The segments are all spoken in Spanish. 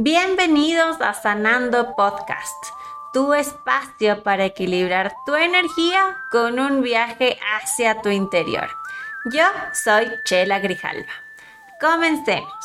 Bienvenidos a Sanando Podcast, tu espacio para equilibrar tu energía con un viaje hacia tu interior. Yo soy Chela Grijalva. Comencemos.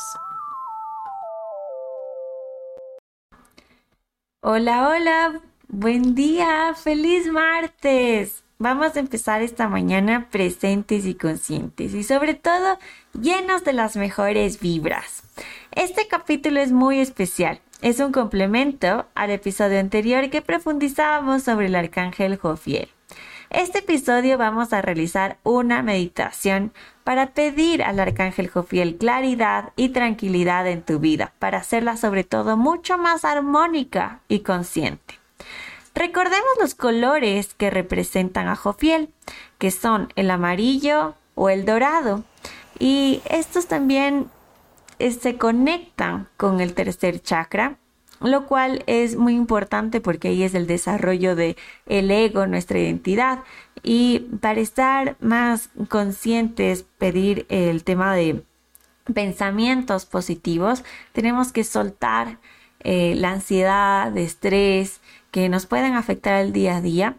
Hola, hola, buen día, feliz martes. Vamos a empezar esta mañana presentes y conscientes y sobre todo llenos de las mejores vibras. Este capítulo es muy especial. Es un complemento al episodio anterior que profundizábamos sobre el arcángel Jofiel. Este episodio vamos a realizar una meditación para pedir al arcángel Jofiel claridad y tranquilidad en tu vida, para hacerla sobre todo mucho más armónica y consciente. Recordemos los colores que representan a Jofiel, que son el amarillo o el dorado. Y estos también se conectan con el tercer chakra, lo cual es muy importante porque ahí es el desarrollo de el ego, nuestra identidad. Y para estar más conscientes, pedir el tema de pensamientos positivos, tenemos que soltar eh, la ansiedad, estrés que nos pueden afectar el día a día.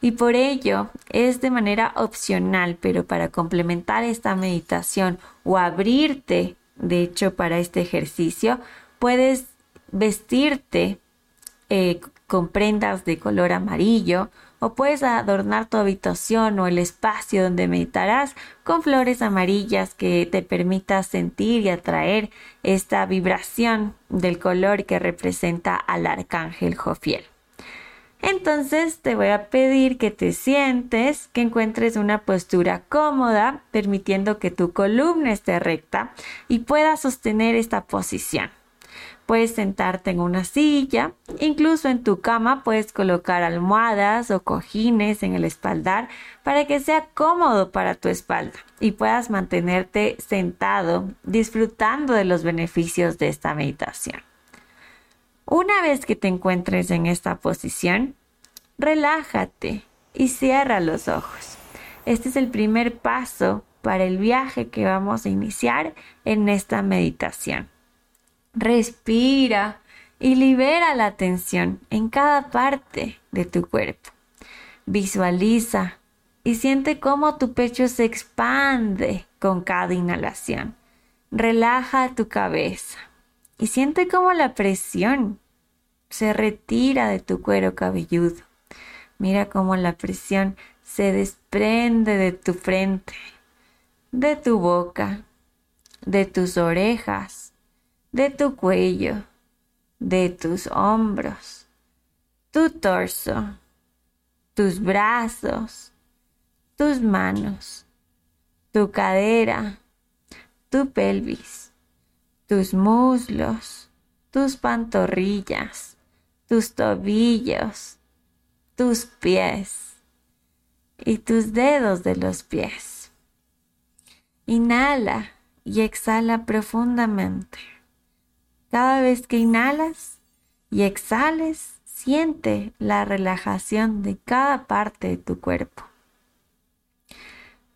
Y por ello es de manera opcional, pero para complementar esta meditación o abrirte de hecho, para este ejercicio puedes vestirte eh, con prendas de color amarillo o puedes adornar tu habitación o el espacio donde meditarás con flores amarillas que te permita sentir y atraer esta vibración del color que representa al arcángel Jofiel. Entonces te voy a pedir que te sientes, que encuentres una postura cómoda, permitiendo que tu columna esté recta y puedas sostener esta posición. Puedes sentarte en una silla, incluso en tu cama puedes colocar almohadas o cojines en el espaldar para que sea cómodo para tu espalda y puedas mantenerte sentado disfrutando de los beneficios de esta meditación. Una vez que te encuentres en esta posición, relájate y cierra los ojos. Este es el primer paso para el viaje que vamos a iniciar en esta meditación. Respira y libera la tensión en cada parte de tu cuerpo. Visualiza y siente cómo tu pecho se expande con cada inhalación. Relaja tu cabeza y siente cómo la presión se retira de tu cuero cabelludo. Mira cómo la presión se desprende de tu frente, de tu boca, de tus orejas, de tu cuello, de tus hombros, tu torso, tus brazos, tus manos, tu cadera, tu pelvis tus muslos, tus pantorrillas, tus tobillos, tus pies y tus dedos de los pies. Inhala y exhala profundamente. Cada vez que inhalas y exhales, siente la relajación de cada parte de tu cuerpo.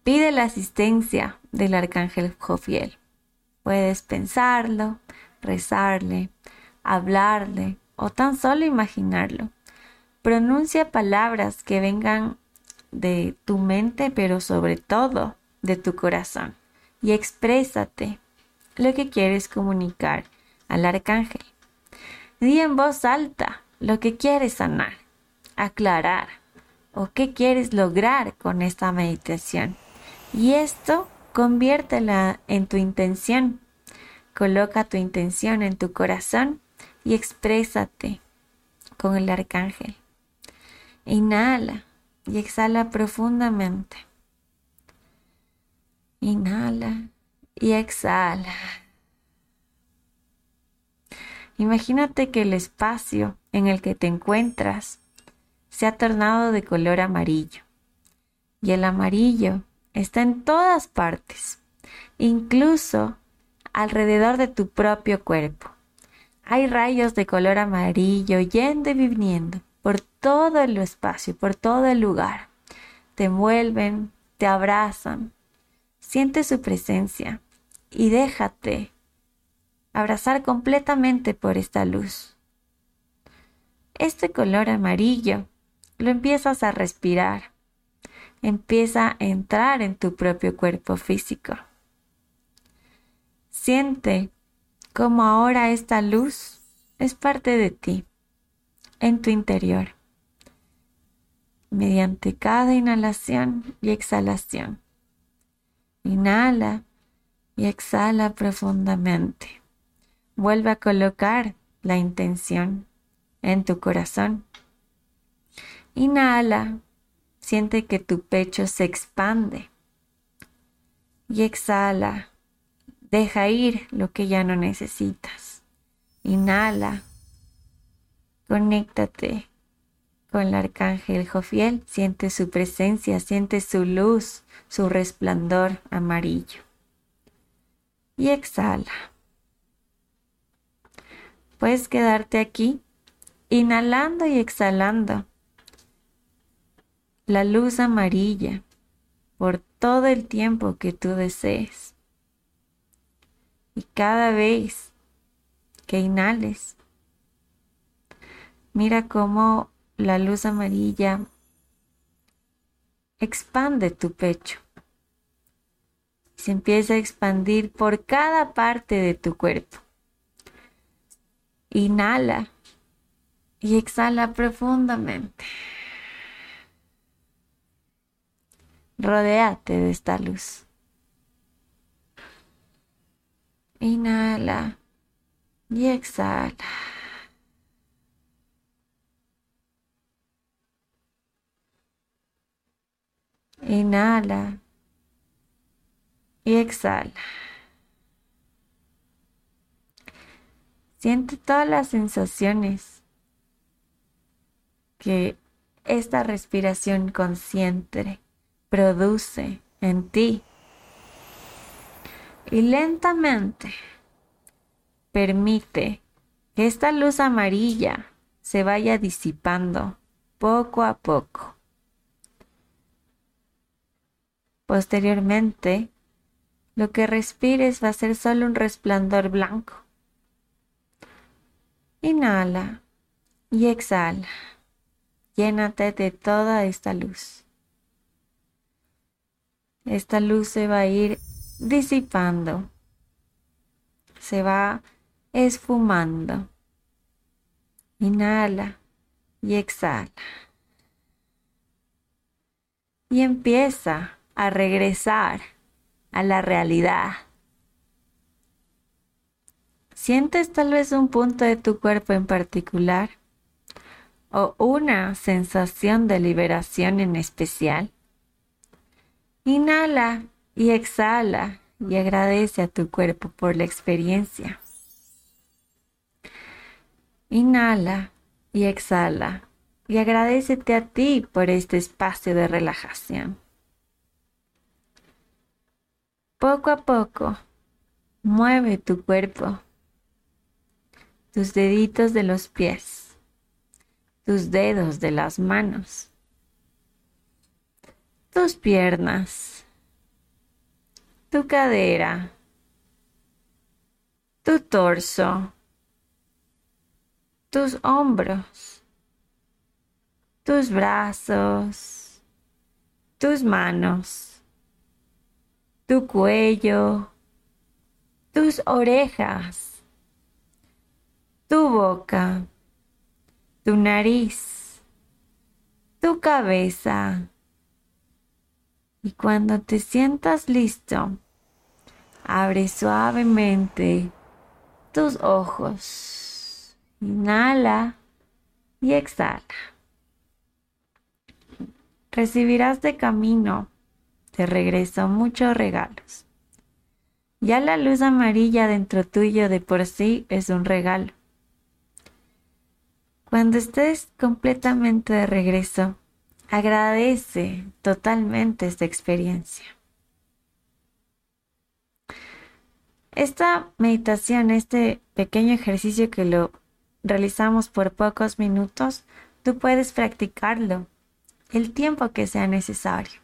Pide la asistencia del arcángel Jofiel. Puedes pensarlo, rezarle, hablarle o tan solo imaginarlo. Pronuncia palabras que vengan de tu mente, pero sobre todo de tu corazón. Y exprésate lo que quieres comunicar al arcángel. Di en voz alta lo que quieres sanar, aclarar o qué quieres lograr con esta meditación. Y esto Conviértela en tu intención. Coloca tu intención en tu corazón y exprésate con el arcángel. Inhala y exhala profundamente. Inhala y exhala. Imagínate que el espacio en el que te encuentras se ha tornado de color amarillo y el amarillo está en todas partes, incluso alrededor de tu propio cuerpo. Hay rayos de color amarillo yendo y viniendo por todo el espacio, por todo el lugar. Te envuelven, te abrazan. Siente su presencia y déjate abrazar completamente por esta luz. Este color amarillo lo empiezas a respirar, empieza a entrar en tu propio cuerpo físico. Siente cómo ahora esta luz es parte de ti, en tu interior, mediante cada inhalación y exhalación. Inhala y exhala profundamente. Vuelve a colocar la intención en tu corazón. Inhala, siente que tu pecho se expande. Y exhala, deja ir lo que ya no necesitas. Inhala, conéctate con el arcángel Jofiel, siente su presencia, siente su luz, su resplandor amarillo. Y exhala. Puedes quedarte aquí, inhalando y exhalando la luz amarilla por todo el tiempo que tú desees. Y cada vez que inhales, mira cómo la luz amarilla expande tu pecho. Se empieza a expandir por cada parte de tu cuerpo. Inhala y exhala profundamente. Rodéate de esta luz. Inhala y exhala. Inhala y exhala. Siente todas las sensaciones que esta respiración consciente produce en ti. Y lentamente permite que esta luz amarilla se vaya disipando poco a poco. Posteriormente, lo que respires va a ser solo un resplandor blanco. Inhala y exhala. Llénate de toda esta luz. Esta luz se va a ir disipando. Se va esfumando. Inhala y exhala. Y empieza a regresar a la realidad. ¿Sientes tal vez un punto de tu cuerpo en particular? ¿O una sensación de liberación en especial? Inhala y exhala y agradece a tu cuerpo por la experiencia. Inhala y exhala y agradecete a ti por este espacio de relajación. Poco a poco, mueve tu cuerpo, tus deditos de los pies, tus dedos de las manos, tus piernas, tu cadera, tu torso, tus hombros, tus brazos, tus manos. Tu cuello, tus orejas, tu boca, tu nariz, tu cabeza. Y cuando te sientas listo, abre suavemente tus ojos. Inhala y exhala. Recibirás de camino te regreso muchos regalos. Ya la luz amarilla dentro tuyo de por sí es un regalo. Cuando estés completamente de regreso, agradece totalmente esta experiencia. Esta meditación, este pequeño ejercicio que lo realizamos por pocos minutos, tú puedes practicarlo el tiempo que sea necesario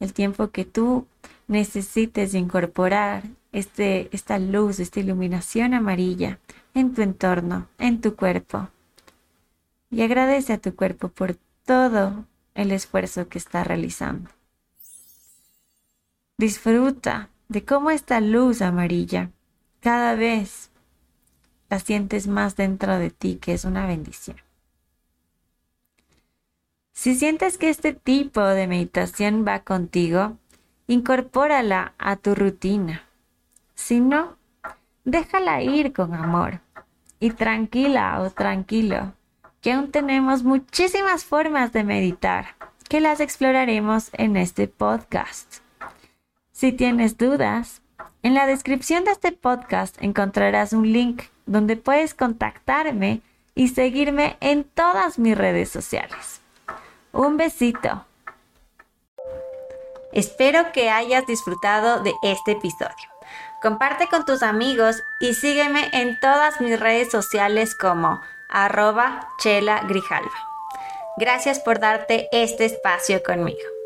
el tiempo que tú necesites incorporar este, esta luz, esta iluminación amarilla en tu entorno, en tu cuerpo. Y agradece a tu cuerpo por todo el esfuerzo que está realizando. Disfruta de cómo esta luz amarilla cada vez la sientes más dentro de ti, que es una bendición. Si sientes que este tipo de meditación va contigo, incorpórala a tu rutina. Si no, déjala ir con amor y tranquila o tranquilo, que aún tenemos muchísimas formas de meditar que las exploraremos en este podcast. Si tienes dudas, en la descripción de este podcast encontrarás un link donde puedes contactarme y seguirme en todas mis redes sociales. Un besito. Espero que hayas disfrutado de este episodio. Comparte con tus amigos y sígueme en todas mis redes sociales como arroba chela grijalva. Gracias por darte este espacio conmigo.